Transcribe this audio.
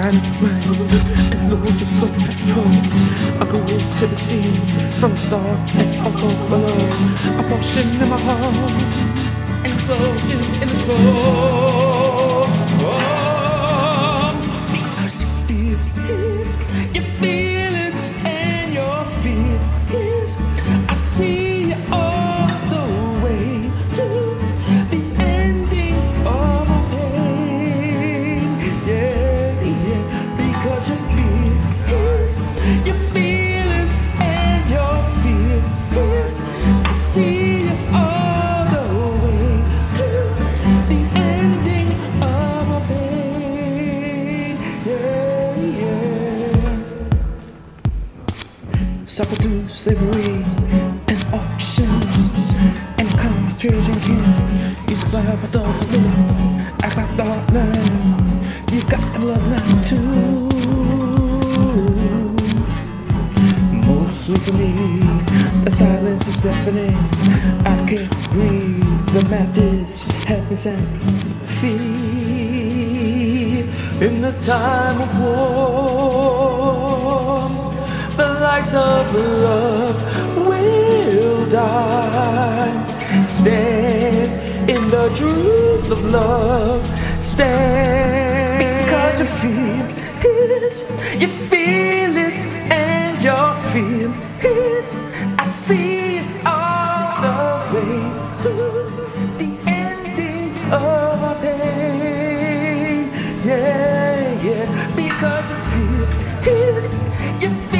dynamite and loads of some petrol. I go to the sea from the stars and also below. A portion in my heart, an explosion in the soul. Because you feel this, you feel this, and your fear is. I see you all the way to the ending of my pain. Yeah, yeah suffer through slavery and auctions and concentration camp. You supply for the spirit, silence is deafening. I can't breathe. The map is sand. Feel in the time of war the lights of love will die. Stand in the truth of love. Stand because you feel it, you feel it, and you feel it. I see it all the way to the ending of my pain. Yeah, yeah, because you feel.